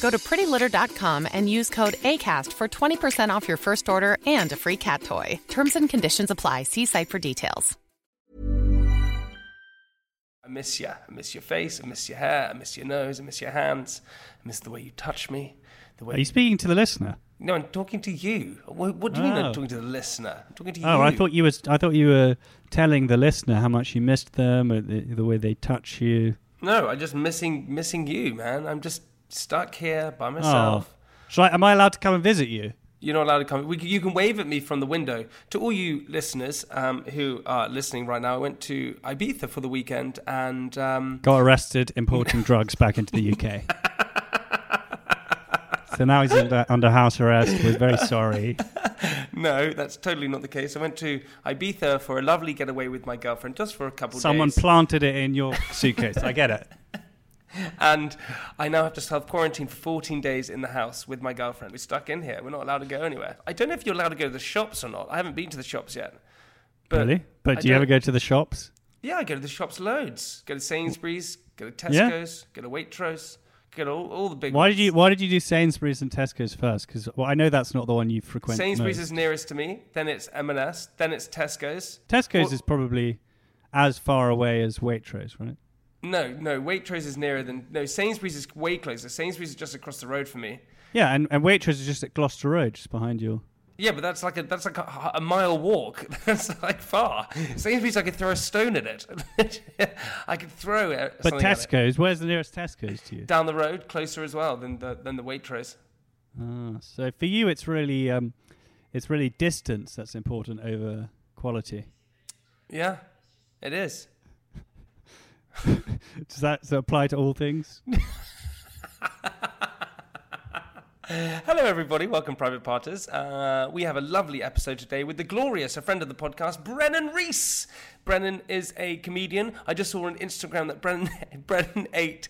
Go to prettylitter.com and use code ACAST for 20% off your first order and a free cat toy. Terms and conditions apply. See site for details. I miss you. I miss your face. I miss your hair. I miss your nose. I miss your hands. I miss the way you touch me. The way Are you speaking to the listener? No, I'm talking to you. What, what do you mean Oh. I'm talking to the listener? I'm talking to you. Oh, I thought you was. I thought you were telling the listener how much you missed them, or the, the way they touch you. No, I'm just missing missing you, man. I'm just stuck here by myself. Oh, I, am I allowed to come and visit you? You're not allowed to come. We, you can wave at me from the window. To all you listeners um, who are listening right now, I went to Ibiza for the weekend, and um, Got arrested importing drugs back into the UK. so now he's under, under house arrest. We're very sorry. no, that's totally not the case. I went to Ibiza for a lovely getaway with my girlfriend, just for a couple Someone days. planted it in your suitcase. I get it. and I now have to self quarantine for 14 days in the house with my girlfriend. We're stuck in here. We're not allowed to go anywhere. I don't know if you're allowed to go to the shops or not. I haven't been to the shops yet. But really? But I do you ever go to the shops? Yeah, I go to the shops loads. Go to Sainsbury's, go to Yeah? Tesco's, go to Waitrose, go to all, all the big Why ones. did you Why did you do Sainsbury's and Tesco's first? Because well, I know that's not the one you frequent. Sainsbury's most. is nearest to me, then it's M&S, then it's Tesco's. Tesco's Well- is probably as far away as Waitrose, right? No, no, Waitrose is nearer than... No, Sainsbury's is way closer. Sainsbury's is just across the road from me. Yeah, and, and Waitrose is just at Gloucester Road, just behind you. Yeah, but that's like a that's like a, a mile walk. That's like far. Sainsbury's, I could throw a stone at it. I could throw it. But something at it. Tesco's, where's the nearest Tesco's to you? down the road, closer as well than the than the Waitrose. Ah, so for you, it's really um, it's really distance that's important over quality. Yeah, it is. Does that, apply to all things? Hello, everybody. Welcome, Private Parters. Uh, we have a lovely episode today with the glorious, a friend of the podcast, Brennan Reece. Brennan is a comedian. I just saw on Instagram that Brennan, Brennan ate.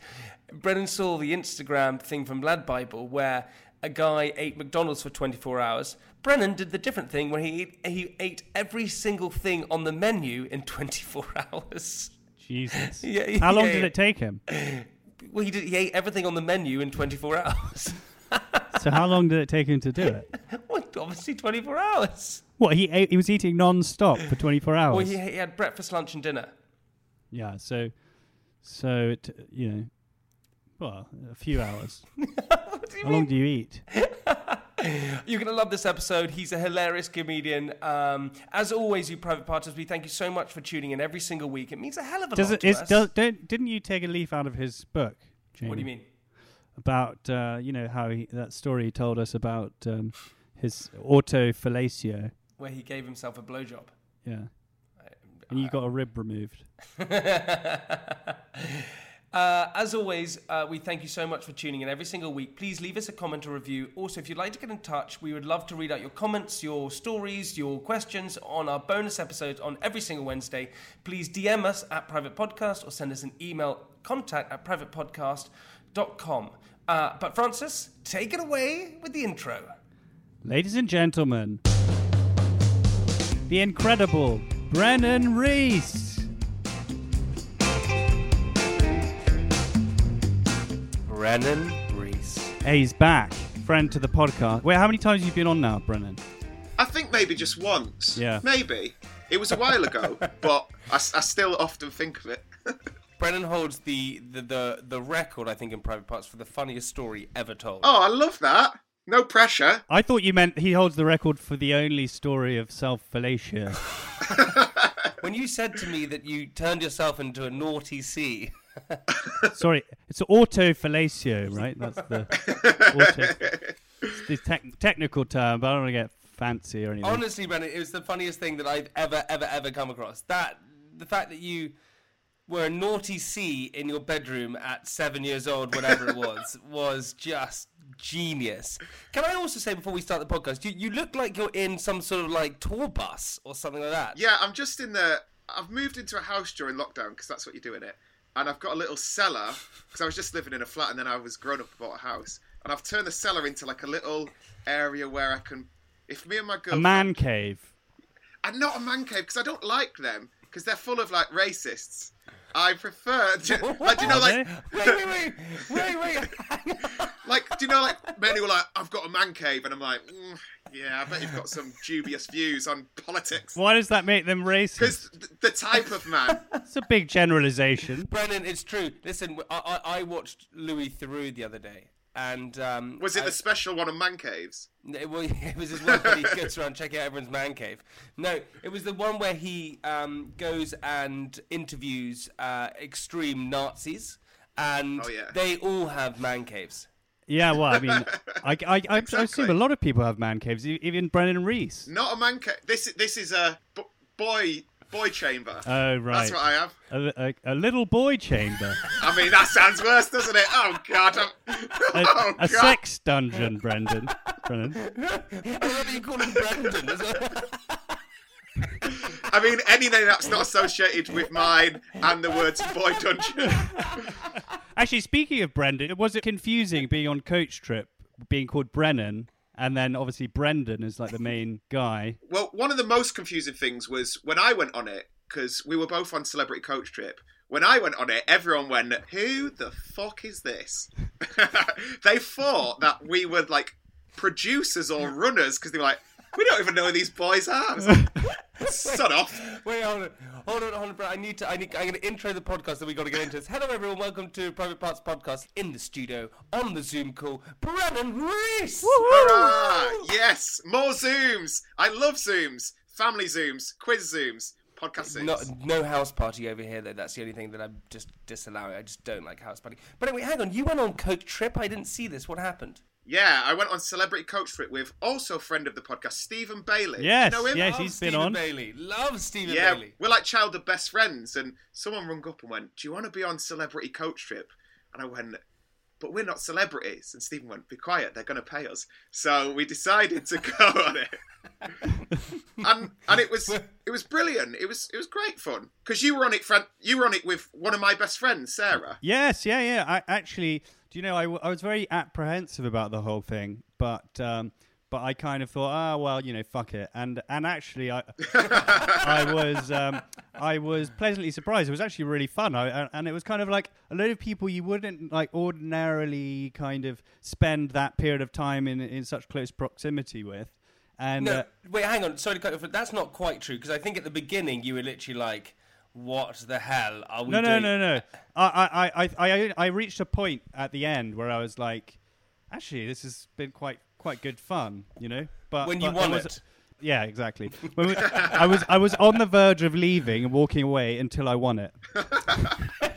Brennan saw the Instagram thing from Lad Bible where a guy ate McDonald's for 24 hours. Brennan did the different thing where he he ate every single thing on the menu in 24 hours. Jesus. Yeah, How long yeah, did it take him? Well, he, did, he ate everything on the menu in 24 hours. So how long did it take him to do it? well, obviously 24 hours. What he ate? He was eating non-stop for 24 hours. Well, he, he had breakfast, lunch, and dinner. Yeah. So, so it, you know, well, a few hours. What do you How long do you eat? You're going to love this episode. He's a hilarious comedian. Um, as always, you private partners, we thank you so much for tuning in every single week. It means a hell of a Does lot it? to Is, us. does, didn't you take a leaf out of his book? Jamie, what do you mean? About uh, you know how he, that story he told us about um, his autofellatio. Where he gave himself a blowjob. Yeah. And you got a rib removed. Uh, as always, uh, we thank you so much for tuning in every single week. Please leave us a comment or review. Also, if you'd like to get in touch, we would love to read out your comments, your stories, your questions on our bonus episodes on every single Wednesday. Please DM us at Private Podcast or send us an email contact at privatepodcast.com. Uh, but, Francis, take it away with the intro. Ladies and gentlemen, the incredible Brennan Reece. Brennan Reece. Hey, he's back. Friend to the podcast. Wait, how many times have you been on now, Brennan? I think maybe just once. Yeah. Maybe. It was a while ago, but I, I still often think of it. Brennan holds the, the, the, the record, I think, in private parts for the funniest story ever told. oh, I love that. No pressure. I thought you meant he holds the record for the only story of self fellatio. When you said to me that you turned yourself into a naughty C, Sorry, it's auto fellatio, right? That's the auto. It's the tec- technical term, but I don't want to get fancy or anything. honestly, Brennan, it was the funniest thing that I've ever, ever, ever come across. That the fact that you were a naughty C in your bedroom at seven years old, whatever it was, was just genius. Can I also say before we start the podcast, you, you look like you're in some sort of like tour bus or something like that. Yeah, I'm just in the. I've moved into a house during lockdown because that's what you do in it. And I've got a little cellar because I was just living in a flat and then I was grown up and bought a house. And I've turned the cellar into like a little area where I can. If me and my girl. a man cave. And not a man cave because I don't like them because they're full of like racists. I prefer. like, do you know, like. Wait, wait, wait, wait, wait. Like, do you know, like, many who are like, I've got a man cave, and I'm like, mm, yeah, I bet you've got some dubious views on politics. Why does that make them racist? Because the type of man. It's a big generalization. Brennan, it's true. Listen, I, I, I watched Louis Theroux the other day, and um, Was it I- the special one of man caves? It, well, it was his one where he goes around checking out everyone's man cave. No, it was the one where he um, goes and interviews uh, extreme Nazis, and Oh, yeah. they all have man caves. Yeah, well, I mean, I, I, I, I assume a lot of people have man caves, e- even Brennan Reece. Not a man cave. This, this is a b- boy boy chamber. Oh, right. That's what I have. A, a, a little boy chamber. I mean, that sounds worse, doesn't it? Oh, God. I'm... A, oh, a God. sex dungeon, Brendan. Brennan. I love you call him Brendan. as well. I mean, any name that's not associated with mine and the words boy dungeon. Actually, speaking of Brendan, was it confusing being on coach trip, being called Brennan, and then obviously Brendan is like the main guy? Well, one of the most confusing things was when I went on it, because we were both on Celebrity Coach Trip. When I went on it, everyone went, Who the fuck is this? they thought that we were like producers or runners because they were like, We don't even know who these boys are. Shut was like, Sod off. Wait, hold on, hold on, hold on, bro. I need to. I need. I'm going to intro the podcast that we got to get into. This. Hello, everyone. Welcome to Private Parts Podcast in the studio on the Zoom call. Brennan and Reece. Hurrah! Yes, more Zooms. I love Zooms. Family Zooms, quiz Zooms, podcast Zooms. No, no house party over here. Though that's the only thing that I'm just disallowing. I just don't like house party. But anyway, hang on. You went on Coke trip. I didn't see this. What happened? Yeah, I went on Celebrity Coach Trip with also a friend of the podcast, Stephen Bailey. Yes, you know him? yes, Love he's been Stephen on. Bailey. Love Stephen Yeah, Bailey. we're like childhood best friends. And someone rung up and went, Do you want to be on Celebrity Coach Trip? And I went, But we're not celebrities. And Stephen went, Be quiet, they're going to pay us. So we decided to go on it. and and it was it was brilliant. It was it was great fun because you were on it. Friend, you were on it with one of my best friends, Sarah. Yes, yeah, yeah. I actually, do you know, I, w- I was very apprehensive about the whole thing, but um, but I kind of thought, ah, well, you know, fuck it, and and actually, I I was um, I was pleasantly surprised. It was actually really fun, I, and it was kind of like a lot of people you wouldn't like ordinarily kind of spend that period of time in in such close proximity with, and. No, uh, wait, hang on. Sorry to cut you off. That's not quite true because I think at the beginning you were literally like, "What the hell are we no, no, doing?" no, no. I, I, I, I, I reached a point at the end where I was like, actually, this has been quite, quite good fun, you know. But When you but there won was- it. yeah, exactly. When we, I was, I was on the verge of leaving and walking away until I won it.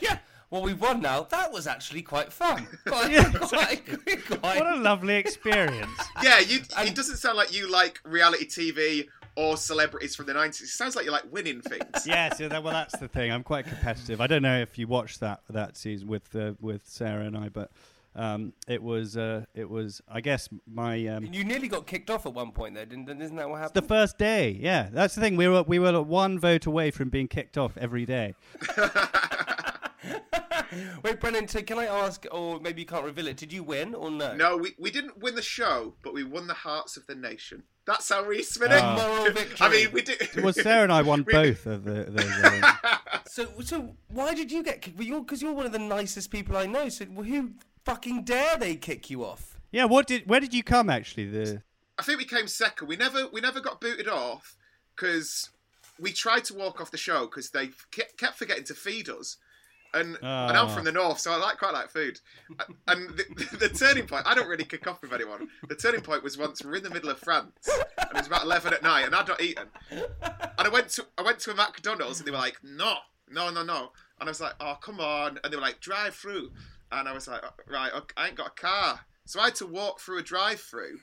yeah. Well, we've won now. That was actually quite fun. Quite, Yeah, quite, quite. What a lovely experience. Yeah, you. it doesn't sound like you like reality TV or celebrities from the nineties. It sounds like you're like winning things. yes, yeah, that, well, that's the thing. I'm quite competitive. I don't know if you watched that that season with uh, with Sarah and I, but um, it was, uh, it was. I guess my um, You nearly got kicked off at one point, though, didn't? Isn't that what happened? the first day. Yeah, that's the thing. We were we were one vote away from being kicked off every day. Wait, Brennan. So can I ask, or maybe you can't reveal it? Did you win or no? No, we, we didn't win the show, but we won the hearts of the nation. That's our we spin it. Ah. Moral victory. I mean, we did. Well, Sarah and I won both of the, those. So, so why did you get kicked? Well, you're because you're one of the nicest people I know. So who fucking dare they kick you off? yeah, what did? Where did you come actually? The I think we came second. We never we never got booted off because we tried to walk off the show because they kept forgetting to feed us. And, and I'm ah. from the north, so I like quite like food. And the, the turning point, I don't really kick off with anyone. The turning point was once we we're in the middle of France, and it was about eleven at night, and I'd not eaten. And I went to I went to a McDonald's, and they were like, "No, no, no, no," and I was like, "Oh, come on!" And they were like, "Drive through," and I was like, "Right, I ain't got a car," so I had to walk through a drive-through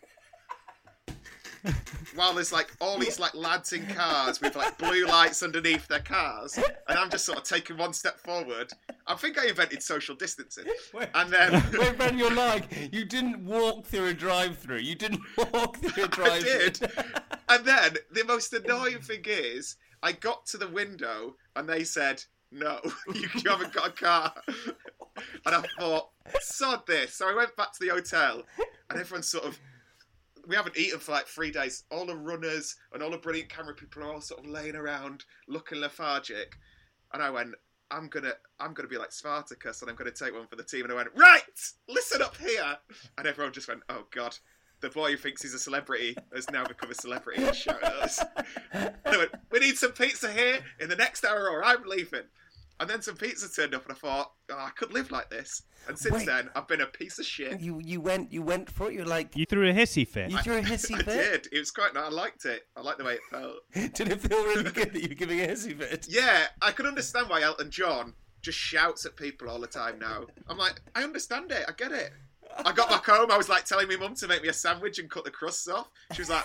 while there's like all these like lads in cars with like blue lights underneath their cars, and I'm just sort of taking one step forward. I think I invented social distancing, and then Wait, Brennan, you're like you didn't walk through a drive-through. You didn't walk through a drive-through. I did. And then the most annoying thing is, I got to the window and they said, "No, you, you haven't got a car." And I thought, "Sod this!" So I went back to the hotel, and everyone's sort of. We haven't eaten for like three days. All the runners and all the brilliant camera people are all sort of laying around, looking lethargic. And I went, "I'm gonna, I'm gonna be like Spartacus, and I'm gonna take one for the team." And I went, "Right, listen up here." And everyone just went, "Oh God." the boy who thinks he's a celebrity has now become a celebrity and shout us. And I went, we need some pizza here in the next hour or I'm leaving. And then some pizza turned up and I thought, oh, I could live like this. And since Wait. then, I've been a piece of shit. You you went you went for it. You're like you threw a hissy fit. you threw a hissy I fit. did. It was quite nice. I liked it. I liked the way it felt. Did it feel really good that you were giving a hissy fit? Yeah, I can understand why Elton John just shouts at people all the time now. I'm like, I understand it. I get it. I got back home. I was like telling my mum to make me a sandwich and cut the crusts off. She was like,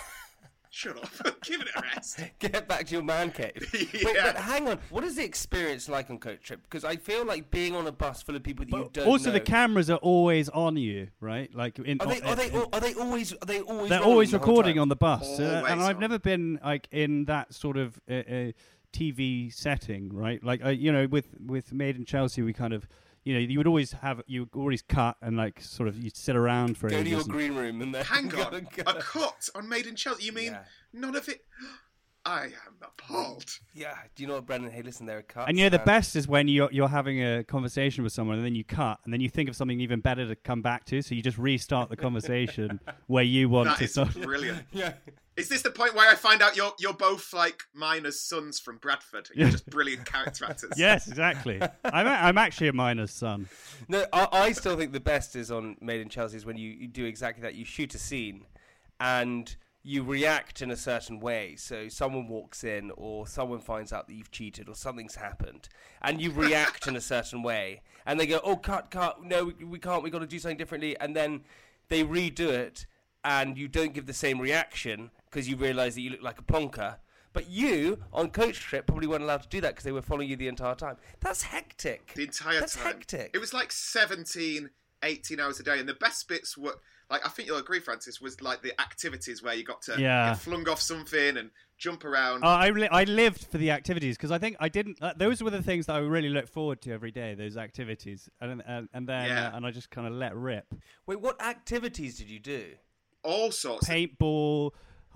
shut up. Give it a rest. Get back to your man cave. Wait, but hang on. What is the experience like on coach trip? Because I feel like being on a bus full of people that you don't also, know. the cameras are always on you, right? Like in, Are they? Are they? in- al- Are they always? Are they always? they're always the recording time? on the bus, uh, and Always I've on. never been like in that sort of uh, uh, TV setting, right? Like uh, you know, with with Made in Chelsea, we kind of, you know, you would always have you would always cut and like sort of you'd sit around for Go to your and- green room and then Hang go on. and. A cut on Made in Chelsea? You mean Yeah. none of it? I am appalled. Yeah. Do you know what, Brendan? Hey, listen, there are cuts. And you know, the and- best is when you're you're having a conversation with someone, and then you cut, and then you think of something even better to come back to, so you just restart the conversation where you want That to. is Sort brilliant. Yeah. Is this the point where I find out you're you're both like miners' sons from Bradford? You're just brilliant character actors. Yes, exactly. I'm a, I'm actually a miner's son. No, I, I still think the best is on Made in Chelsea is when you, you do exactly that. You shoot a scene, and you react in a certain way. So someone walks in, or someone finds out that you've cheated, or something's happened, and you react in a certain way. And they go, "Oh, cut, cut! No, we, we can't. We got to do something differently." And then they redo it, and you don't give the same reaction because you realise that you look like a plonker. But you, on coach trip, probably weren't allowed to do that because they were following you the entire time. That's hectic. The entire That's time. hectic. It was like 17, 18 hours a day. And the best bits were, like, I think you'll agree, Francis, was like the activities where you got to Yeah. get flung off something and jump around. Oh, I li- I lived for the activities because I think I didn't. Uh, those were the things that I really looked forward to every day. Those activities, and and, and then Yeah. uh, and I just kind of let rip. Wait, what activities did you do? all sorts. of- Paintball.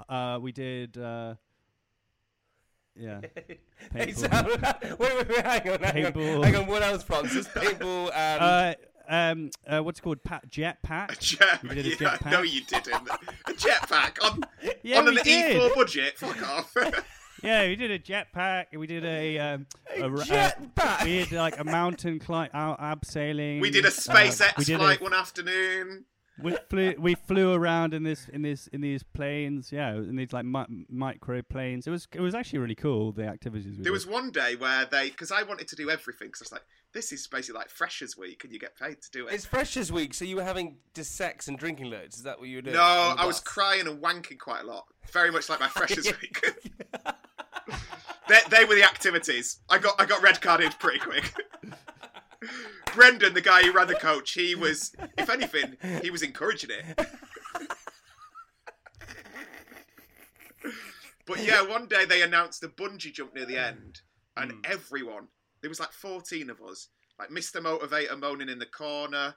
Uh, we did. Uh, yeah. Hey, Paintball. Wait, wait, wait, hang on, hang on, hang on. What else, Francis? Paintball and Uh, um, uh, what's it called? Pat jet A pack. jet, did a yeah, jetpack. No, you didn't. A jetpack on, Yeah, on an did. E4 budget. Fuck off. Yeah, we did a jetpack. We did a um, a, ra- uh, jetpack? we did like a mountain climb, abseiling. we did a uh, SpaceX we did a- flight one afternoon. We flew. We flew around in this in this in these planes. Yeah, in these like mi- micro planes. It was it was actually really cool. The activities. We There did. was one day where they, because I wanted to do everything, because I was like, this is basically like Freshers Week, and you get paid to do it. it's Freshers Week, so you were having just sex and drinking loads. Is that what you were doing? No, on the I was crying and wanking quite a lot. Very much like my freshers week. they, they were the activities. I got I got red carded pretty quick. Brendan, the guy who ran the coach, he was, if anything, he was encouraging it. But yeah, one day they announced a bungee jump near the end, and hmm. everyone, there was like 14 of us, like Mr. Motivator moaning in the corner.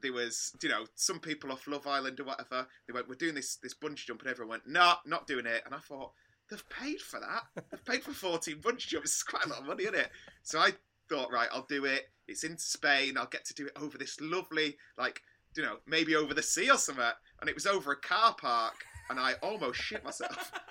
There was, you know, some people off Love Island or whatever. They went, "We're doing this this bungee jump," and everyone went, "No, not doing it." And I thought, they've paid for that. They've paid for 14 bungee jumps. It's quite a lot of money, isn't it? So I thought, right, I'll do it. It's in Spain. I'll get to do it over this lovely, like, you know, maybe over the sea or something. And it was over a car park, and I almost shit myself.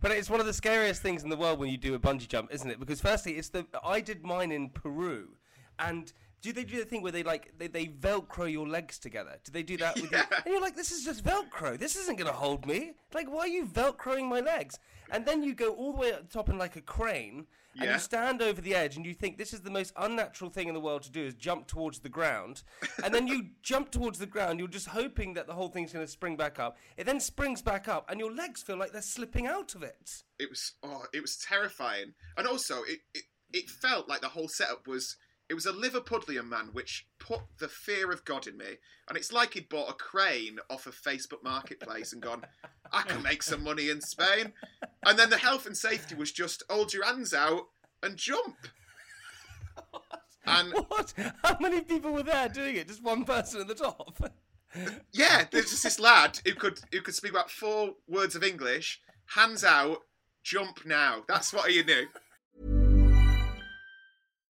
But it's one of the scariest things in the world when you do a bungee jump, isn't it? Because firstly, it's the I did mine in Peru, and do they do the thing where they like they, they velcro your legs together? Do they do that with Yeah. you? And you're like, this is just velcro. This isn't going to hold me. Like, why are you velcroing my legs? And then you go all the way up the top in like a crane, and Yeah. you stand over the edge, and you think this is the most unnatural thing in the world to do is jump towards the ground, and then you jump towards the ground. You're just hoping that the whole thing's going to spring back up. It then springs back up, and your legs feel like they're slipping out of it. it was oh, it was terrifying, and also it, it it felt like the whole setup was it was a Liverpudlian man which put the fear of God in me, and it's like he'd bought a crane off of Facebook Marketplace and gone, I can make some money in Spain, and then the health and safety was just hold your hands out and jump. And What? How many people were there doing it? Just one person at the top. yeah, there's just this lad who could who could speak about four words of English, hands out, jump now. That's what he knew.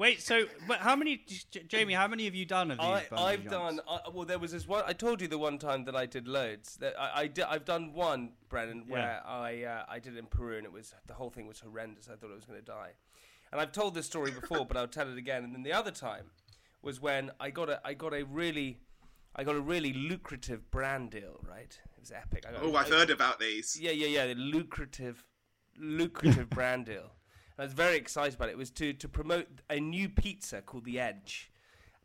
Wait, so but how many, J- Jamie? How many have you done of these? I, bungee I've jumps? done. I, well, there was this one. I told you the one time that I did loads. That I, I did. I've done one, Brennan, Yeah. where I uh, I did it in Peru, and it was the whole thing was horrendous. I thought I was going to die. And I've told this story before, but I'll tell it again. And then the other time was when I got a I got a really I got a really lucrative brand deal. Right, it was epic. I got, Oh, I've I- heard about these. yeah, yeah, yeah. The lucrative, lucrative brand deal. I was very excited about it. It was to, to promote a new pizza called The Edge.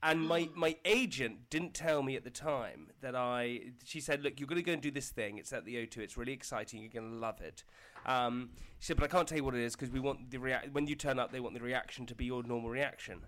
And my, my agent didn't tell me at the time that I. She said, Look, you're going to go and do this thing. It's at the O2. It's really exciting. You're going to love it. Um, she said, But I can't tell you what it is because we want the rea- when you turn up, they want the reaction to be your normal reaction.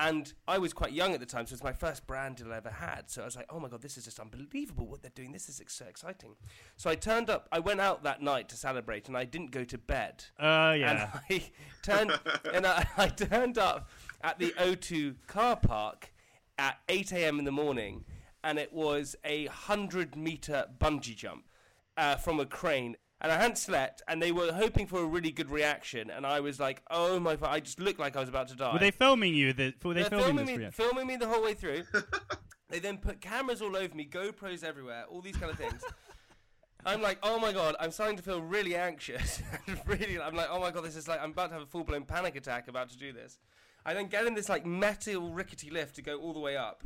And I was quite young at the time, so it's my first brand deal I ever had. So I was like, oh my God, this is just unbelievable what they're doing. This is ex- so exciting. So I turned up, I went out that night to celebrate, and I didn't go to bed. Uh, yeah. And I turned, and I, I turned up at the O2 car park at 8 a.m. in the morning, and it was a 100 meter bungee jump uh, from a crane. And I hadn't slept, and they were hoping for a really good reaction. And I was like, "Oh my!" God, I just looked like I was about to die. Were they filming you? The, were they They're filming, filming this me, for filming me the whole way through. they then put cameras all over me, GoPros everywhere, all these kind of things. I'm like, oh my god, I'm starting to feel really anxious. really, I'm like, oh my god, this is like, I'm about to have a full blown panic attack about to do this. I then get in this like metal rickety lift to go all the way up,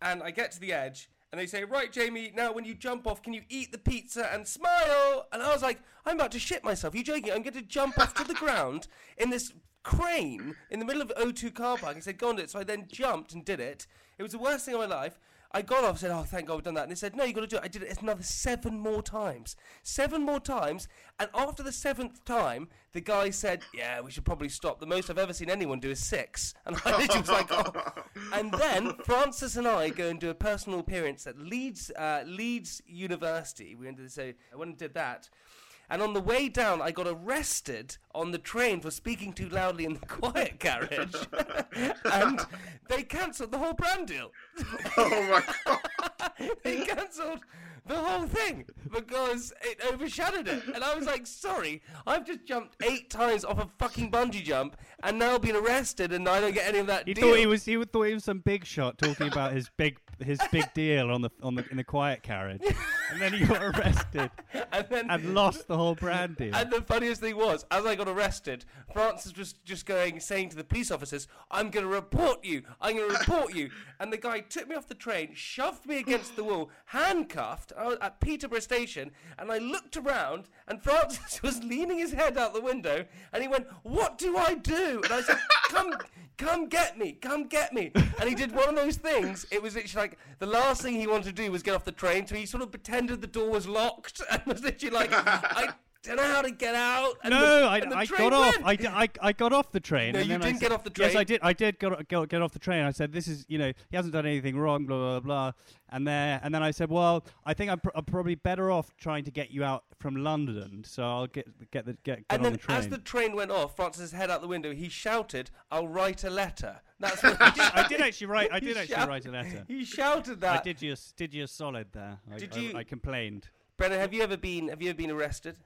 and I get to the edge, and they say, right, Jamie, now when you jump off, can you eat the pizza and smile? And I was like, I'm about to shit myself. you joking? I'm going to jump off to the ground in this crane in the middle of O2 car park. He said, "Go on, do it." So I then jumped and did it. It was the worst thing of my life. I got off, said, "Oh, thank God we've done that." And they said, "No, you've got to do it." I did it another seven more times, seven more times. And after the seventh time, the guy said, "Yeah, we should probably stop." The most I've ever seen anyone do is six. And I was like, oh. And then Francis and I go and do a personal appearance at Leeds, uh, Leeds University. We to so I went and did that. And on the way down, I got arrested on the train for speaking too loudly in the quiet carriage. and they cancelled the whole brand deal. Oh my god! they cancelled the whole thing because it overshadowed it. And I was like, sorry, I've just jumped eight times off a fucking bungee jump and now been arrested and I don't get any of that He deal. thought he was. He thought he was some big shot talking about his big his big deal on the on the in the quiet carriage, and then he got arrested and then and lost the whole brand deal. And the funniest thing was, as I got arrested, Francis was just going, saying to the police officers, I'm going to report you. I'm going to report you. And the guy took me off the train, shoved me against the wall, handcuffed uh, at Peterborough Station. And I looked around, and Francis was leaning his head out the window. And he went, What do I do? And I said, Come. Come get me, come get me. And he did one of those things. It was literally like the last thing he wanted to do was get off the train. So he sort of pretended the door was locked and was literally like, I don't know how to get out. And no, the, I, I got off. I, I, I got off the train. No, and you then I didn't get off the train. Yes, I did. I did get, get, get off the train. I said, "This is, you know, he hasn't done anything wrong." Blah blah blah. And there, and then I said, "Well, I think I'm, pr- I'm probably better off trying to get you out from London. So I'll get get the get, get And on then, the train." as the train went off, Francis' head out the window, he shouted, "I'll write a letter." That's what did. I did actually write. I did actually shout- write a letter. He shouted that. I did you did you solid there. I, Did I- you- I, complained. Brennan, have you ever been? Have you ever been arrested?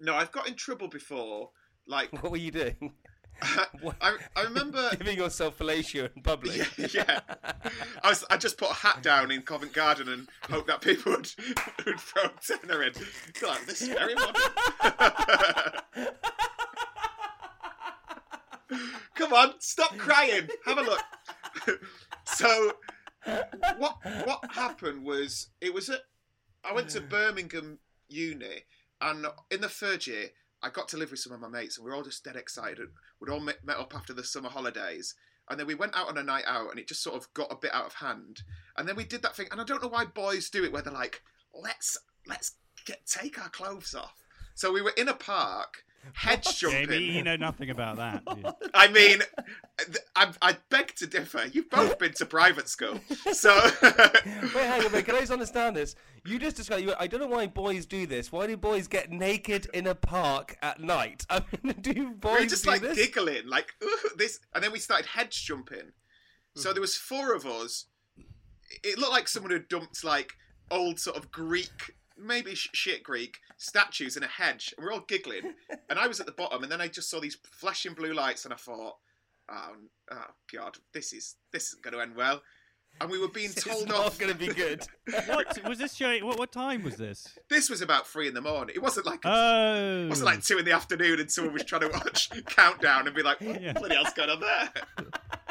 No, I've got in trouble before. Like, What were you doing? I, I remember. Giving yourself fellatio in public. Yeah, yeah. I was. I just put a hat down in Covent Garden and hoped that people would, would throw a tenner in. God, this is very modern. Come on, stop crying. Have a look. so, what what happened was it was at I went to Birmingham Uni, and in the third year, I got to live with some of my mates, and we were all just dead excited. We'd all met, met up after the summer holidays, and then we went out on a night out, and it just sort of got a bit out of hand. And then we did that thing, and I don't know why boys do it, where they're like, "Let's let's get take our clothes off." So we were in a park, hedge jumping. Jamie, you know nothing about that. I mean, I, I beg to differ. You've both been to private school, so Wait, hang on, wait. Can I just understand this? You just described. You, I don't know why boys do this. Why do boys get naked in a park at night? I mean, do boys we were just do like this? giggling, like "Ooh, this, and then we started hedge jumping. So there was four of us. It looked like someone had dumped like old sort of Greek, maybe sh- shit Greek statues in a hedge, and we're all giggling. and I was at the bottom, and then I just saw these flashing blue lights, and I thought, oh, oh god, this is this isn't going to end well. And we were being It's told not off. going to be good. what was this show? What, what time was this? This was about three in the morning. It wasn't like Oh, it wasn't like two in the afternoon, and someone was trying to watch Countdown and be like, what Yeah. bloody hell's going on there?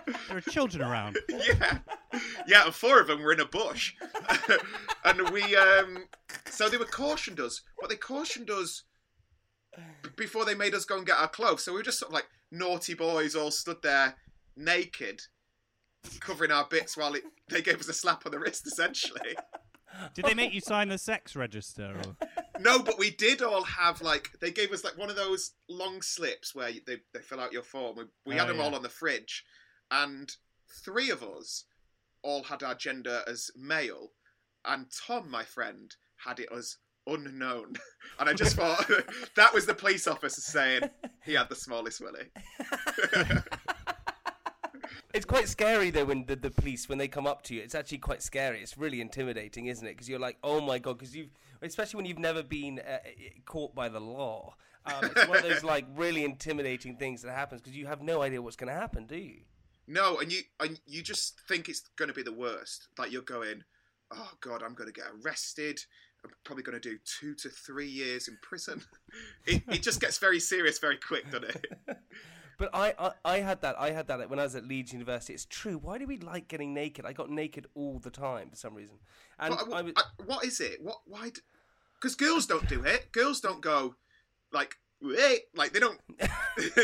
there are children around. yeah, yeah, and four of them were in a bush, and we. um So they were cautioned us, but they cautioned us b- before they made us go and get our clothes. So we were just sort of like naughty boys, all stood there naked, covering our bits while it, they gave us a slap on the wrist, essentially. Did they make you sign the sex register? Or? No, but we did all have like they gave us like one of those long slips where you- they they fill out your form. We, we had Oh, them all on the fridge, and three of us all had our gender as male, and Tom, my friend, had it as unknown. And I just thought that was the police officer saying he had the smallest willy. It's quite scary though when the, the police when they come up to you. It's actually quite scary. It's really intimidating, isn't it? Because you're like, oh my god, because you've especially when you've never been uh, caught by the law. Um, it's one of those like really intimidating things that happens because you have no idea what's going to happen, do you? No, and you and you just think it's going to be the worst. Like you're going, oh god, I'm going to get arrested. I'm probably going to do two to three years in prison. It, it just gets very serious very quick, doesn't it? But I, I, I had that. I had that when I was at Leeds University. It's true. Why do we like getting naked? I got naked all the time for some reason. And But, uh, I was, I- what is it? What? Why? Because girls don't do it. Girls don't go like like they don't. do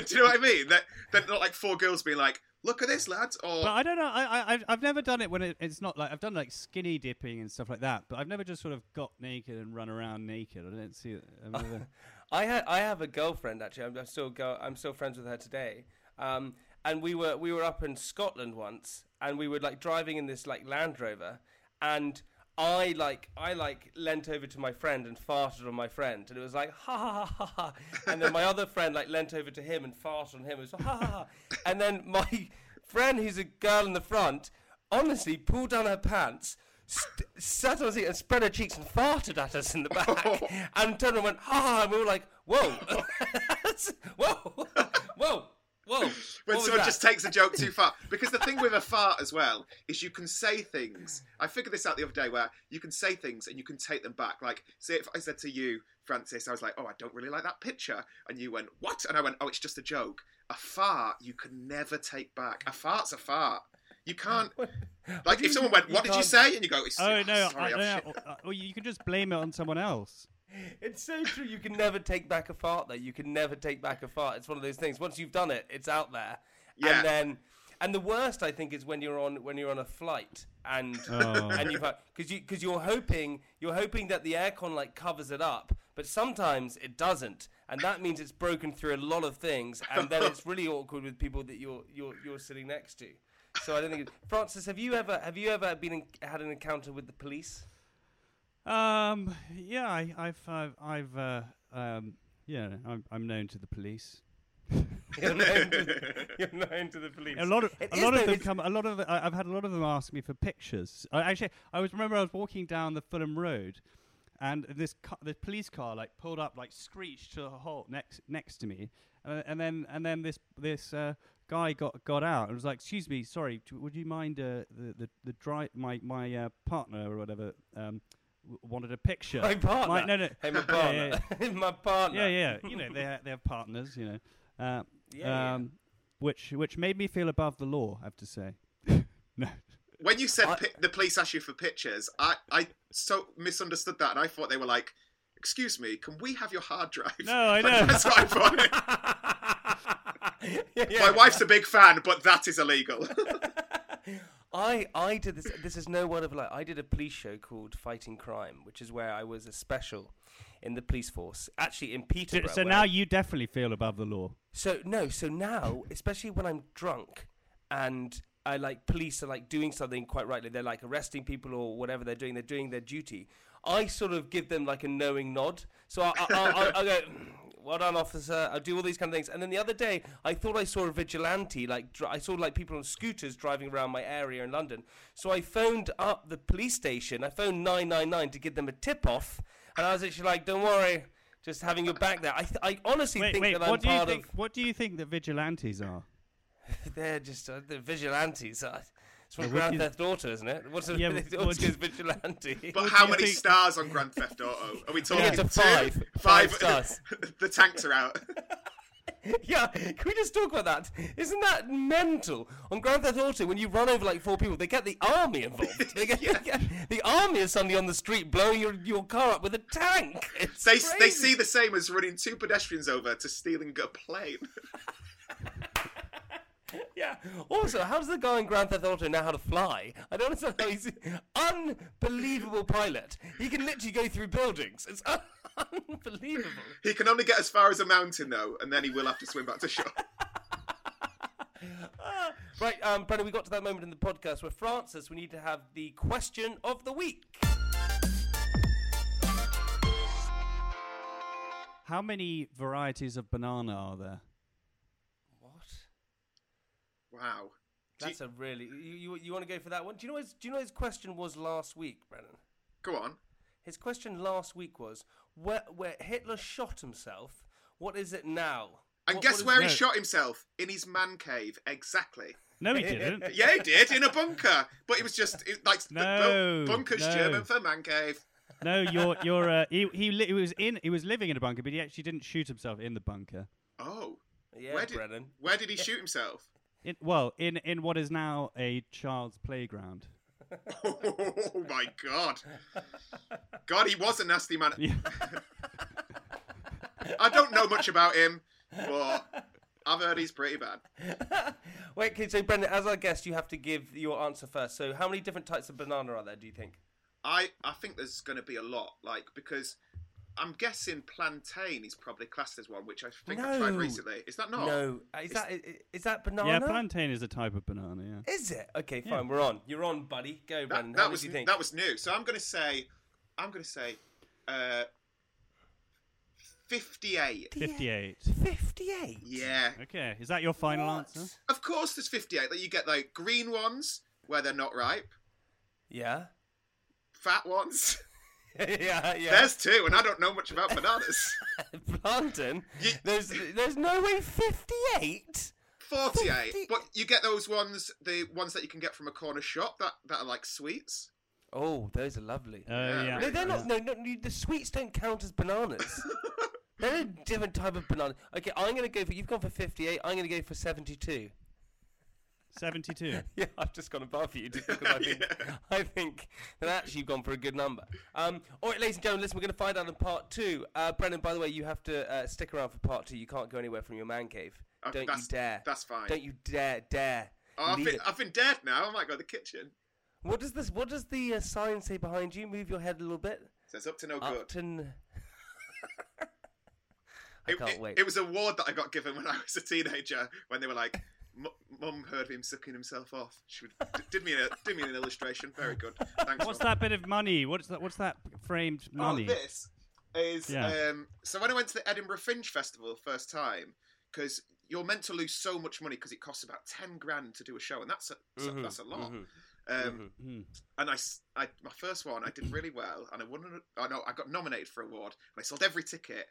you know what I mean? They're, they're not like four girls being like, look at this, lads. Or But I don't know. I, I I've- I've never done it when it, it's not like I've done like skinny dipping and stuff like that. But I've never just sort of got naked and run around naked. I don't see it. I've never- I had I have a girlfriend actually. I'm, I'm still go I'm still friends with her today. Um, and we were we were up in Scotland once, and we were like driving in this like Land Rover, and I like I like leant over to my friend and farted on my friend, and it was like ha ha ha ha, ha. and then my other friend like leant over to him and farted on him. It was ha ha ha, and then my friend who's a girl in the front, honestly pulled down her pants. St- sat on the seat and spread her cheeks and farted at us in the back and turned and went ha and we were like whoa whoa whoa whoa when What was someone that? just takes a joke too far. Because the thing with a fart as well is you can say things. I figured this out the other day where you can say things and you can take them back. Like, say if I said to you, Francis, I was like, oh, I don't really like that picture. And you went, what? And I went, oh, it's just a joke. A fart you can never take back. A fart's a fart. You can't. Like, do if you- someone went, you what did you can't- say? And you go, oh no! sorry, I, I'm no, shit. or, uh, or you can just blame it on someone else. It's so true. You can never take back a fart, though. You can never take back a fart. It's one of those things. Once you've done it, it's out there. Yeah. And then, and the worst, I think, is when you're on when you're on a flight and Oh. and you've because you because you're hoping you're hoping that the aircon like covers it up, but sometimes it doesn't, and that means it's broken through a lot of things, and then it's really awkward with people that you're you're you're sitting next to. So I don't think. It, Francis, have you ever have you ever been in, had an encounter with the police? Um, yeah, I, I've, I've, I've, uh, um, yeah, I'm, I'm known to the police. You're known to, you're known to the police. A lot of It a lot of them it's- come. A lot of I've had a lot of them ask me for pictures. I, actually, I was remember I was walking down the Fulham Road, and this car, the police car like pulled up, like screeched to a halt next next to me, uh, and then and then this this uh, guy got got out and was like, "Excuse me, sorry, would you mind uh, the the the dri- my my uh, partner or whatever um, wanted a picture." My partner. My, no, no, Hey, my Yeah, partner. yeah, my partner. yeah, yeah. You know, they ha- they have partners. You know, uh, Yeah, yeah. um, which which made me feel above the law. I have to say. no. When you said I- pi- the police asked you for pictures, I, I so misunderstood that, and I thought they were like, "Excuse me, can we have your hard drive?" No, I Like, know. That's what I thought. Yeah, yeah. My wife's a big fan, but that is illegal. I I did this. This is no word of a lie. I did a police show called Fighting Crime, which is where I was a special in the police force, actually in So, Peterborough. so where- now you definitely feel above the law. So no, so now, especially when I'm drunk and I like police are like doing something quite rightly, they're like arresting people or whatever they're doing, they're doing their duty. I sort of give them like a knowing nod. So I, I, I, I go, "Well done, officer." I do all these kind of things, and then the other day I thought I saw a vigilante. Like I saw like people on scooters driving around my area in London. So I phoned up the police station. I phoned nine nine nine to give them a tip off, and I was actually like, "Don't worry." Just having your back there. I, th- I honestly Wait, think wait. that I'm What do you part think? of. What do you think the vigilantes are? They're just uh, the vigilantes. Uh, it's from Yeah, Grand do Theft Auto, isn't it? What's a, Yeah, yeah, but what do you- vigilante? But how many think- stars on Grand Theft Auto? Are we talking get to two? five. Five Five stars. the tanks are out. yeah, can we just talk about that? Isn't that mental? On Grand Theft Auto, when you run over like four people, they get the army involved. They get, they get- the army is suddenly on the street blowing your, your car up with a tank. It's They they see the same as running two pedestrians over to stealing a plane. Yeah. Also, how does the guy in Grand Theft Auto know how to fly? I don't understand how he's unbelievable pilot. He can literally go through buildings. It's unbelievable. He can only get as far as a mountain though, and then he will have to swim back to shore. Ah. Right, um, Brennan, we got to that moment in the podcast where Francis, we need to have the question of the week. How many varieties of banana are there? What? Wow. That's you- a really you, you, you want to go for that one? Do you know his, do you know his question was last week, Brennan? Go on. His question last week was where where Hitler shot himself. What is it now? And What- guess what is- where he no. shot himself? In his man cave. Exactly. No, he didn't. Yeah, he did in a bunker, but it was just it, like the No, bu- bunker's no. German for man cave. No, you're you're. Uh, he he, li- he was in. He was living in a bunker, but he actually didn't shoot himself in the bunker. Oh, Yeah, where did Brennan. where did he shoot himself? In, well, in in what is now a child's playground. Oh my god! God, he was a nasty man. Yeah. I don't know much about him, but I've heard he's pretty bad. Wait, okay, so Brendan, as our guest, you have to give your answer first. So, how many different types of banana are there? Do you think? I I think there's going to be a lot, like because I'm guessing plantain is probably classed as one, which I think I tried recently. Is that not? No, Uh, is that is, is that banana? Yeah, plantain is a type of banana. Yeah. Is it? Okay, fine. Yeah. We're on. You're on, buddy. Go, That, Brendan. that How was you think? that was new. So I'm going to say, I'm going to say, uh, fifty-eight. Fifty-eight. Fifty-eight. Yeah, Okay, is that your final What? answer? of course there's fifty-eight. That you get like green ones where they're not ripe, Yeah. fat ones. yeah, yeah. There's two, and I don't know much about bananas. Plantain. Ye- There's there's no way fifty-eight. 48. Fifty- But you get those ones, the ones that you can get from a corner shop that, that are like sweets. Oh, those are lovely. Uh, Yeah, yeah. no, they're not. No, no, no, the sweets don't count as bananas. they're a different type of banana. Okay, I'm gonna go for. You've gone for fifty-eight. I'm gonna go for seventy-two. Seventy-two. Yeah, I've just gone above you just because I think I think that actually you've gone for a good number. Um, all right, ladies and gentlemen, listen, we're going to find out in part two. Uh, Brennan, by the way, you have to uh, stick around for part two. You can't go anywhere from your man cave. Uh, Don't you dare. that's fine. Don't you dare dare. Oh, I've, leave been. I've been dead now. I might go to the kitchen. What does this? What does the uh, sign say behind you? Move your head a little bit. Says up to no good. Upton. I It, can't it- wait. it was a award that I got given when I was a teenager when they were like, "M- Mum heard him sucking himself off. She would, did me a, did me an illustration. Very good. Thanks. What's Mum. that bit of money? What's that? What's that framed money? Oh, this is Yeah. um, so when I went to the Edinburgh Fringe Festival the first time, because you're meant to lose so much money because it costs about ten grand to do a show, and that's a so- Mhm, that's a lot. mhm, Um, mhm. Hmm. And I, my first one, I did really well, and I won. an- Oh no, I got nominated for an award, and I sold every ticket,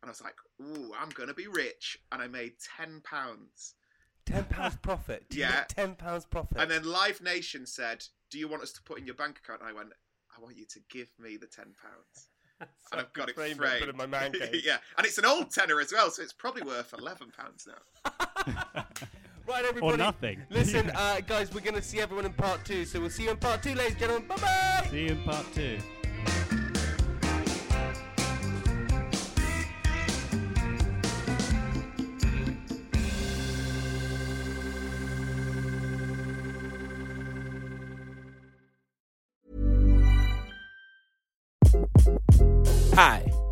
and I was like, "Ooh, I'm gonna be rich," and I made ten pounds. Ten pounds profit. Do you Yeah. ten pounds profit. And then Live Nation said, "Do you want us to put in your bank account?" And I went, "I want you to give me the ten pounds." and I've got it Frame framed. put in my man cave. yeah, and it's an old tenner as well, so it's probably worth eleven pounds now. Right, everybody. nothing. Listen, uh, guys, we're going to see everyone in part two. So we'll see you in part two, ladies and gentlemen. Bye bye. See you in part two.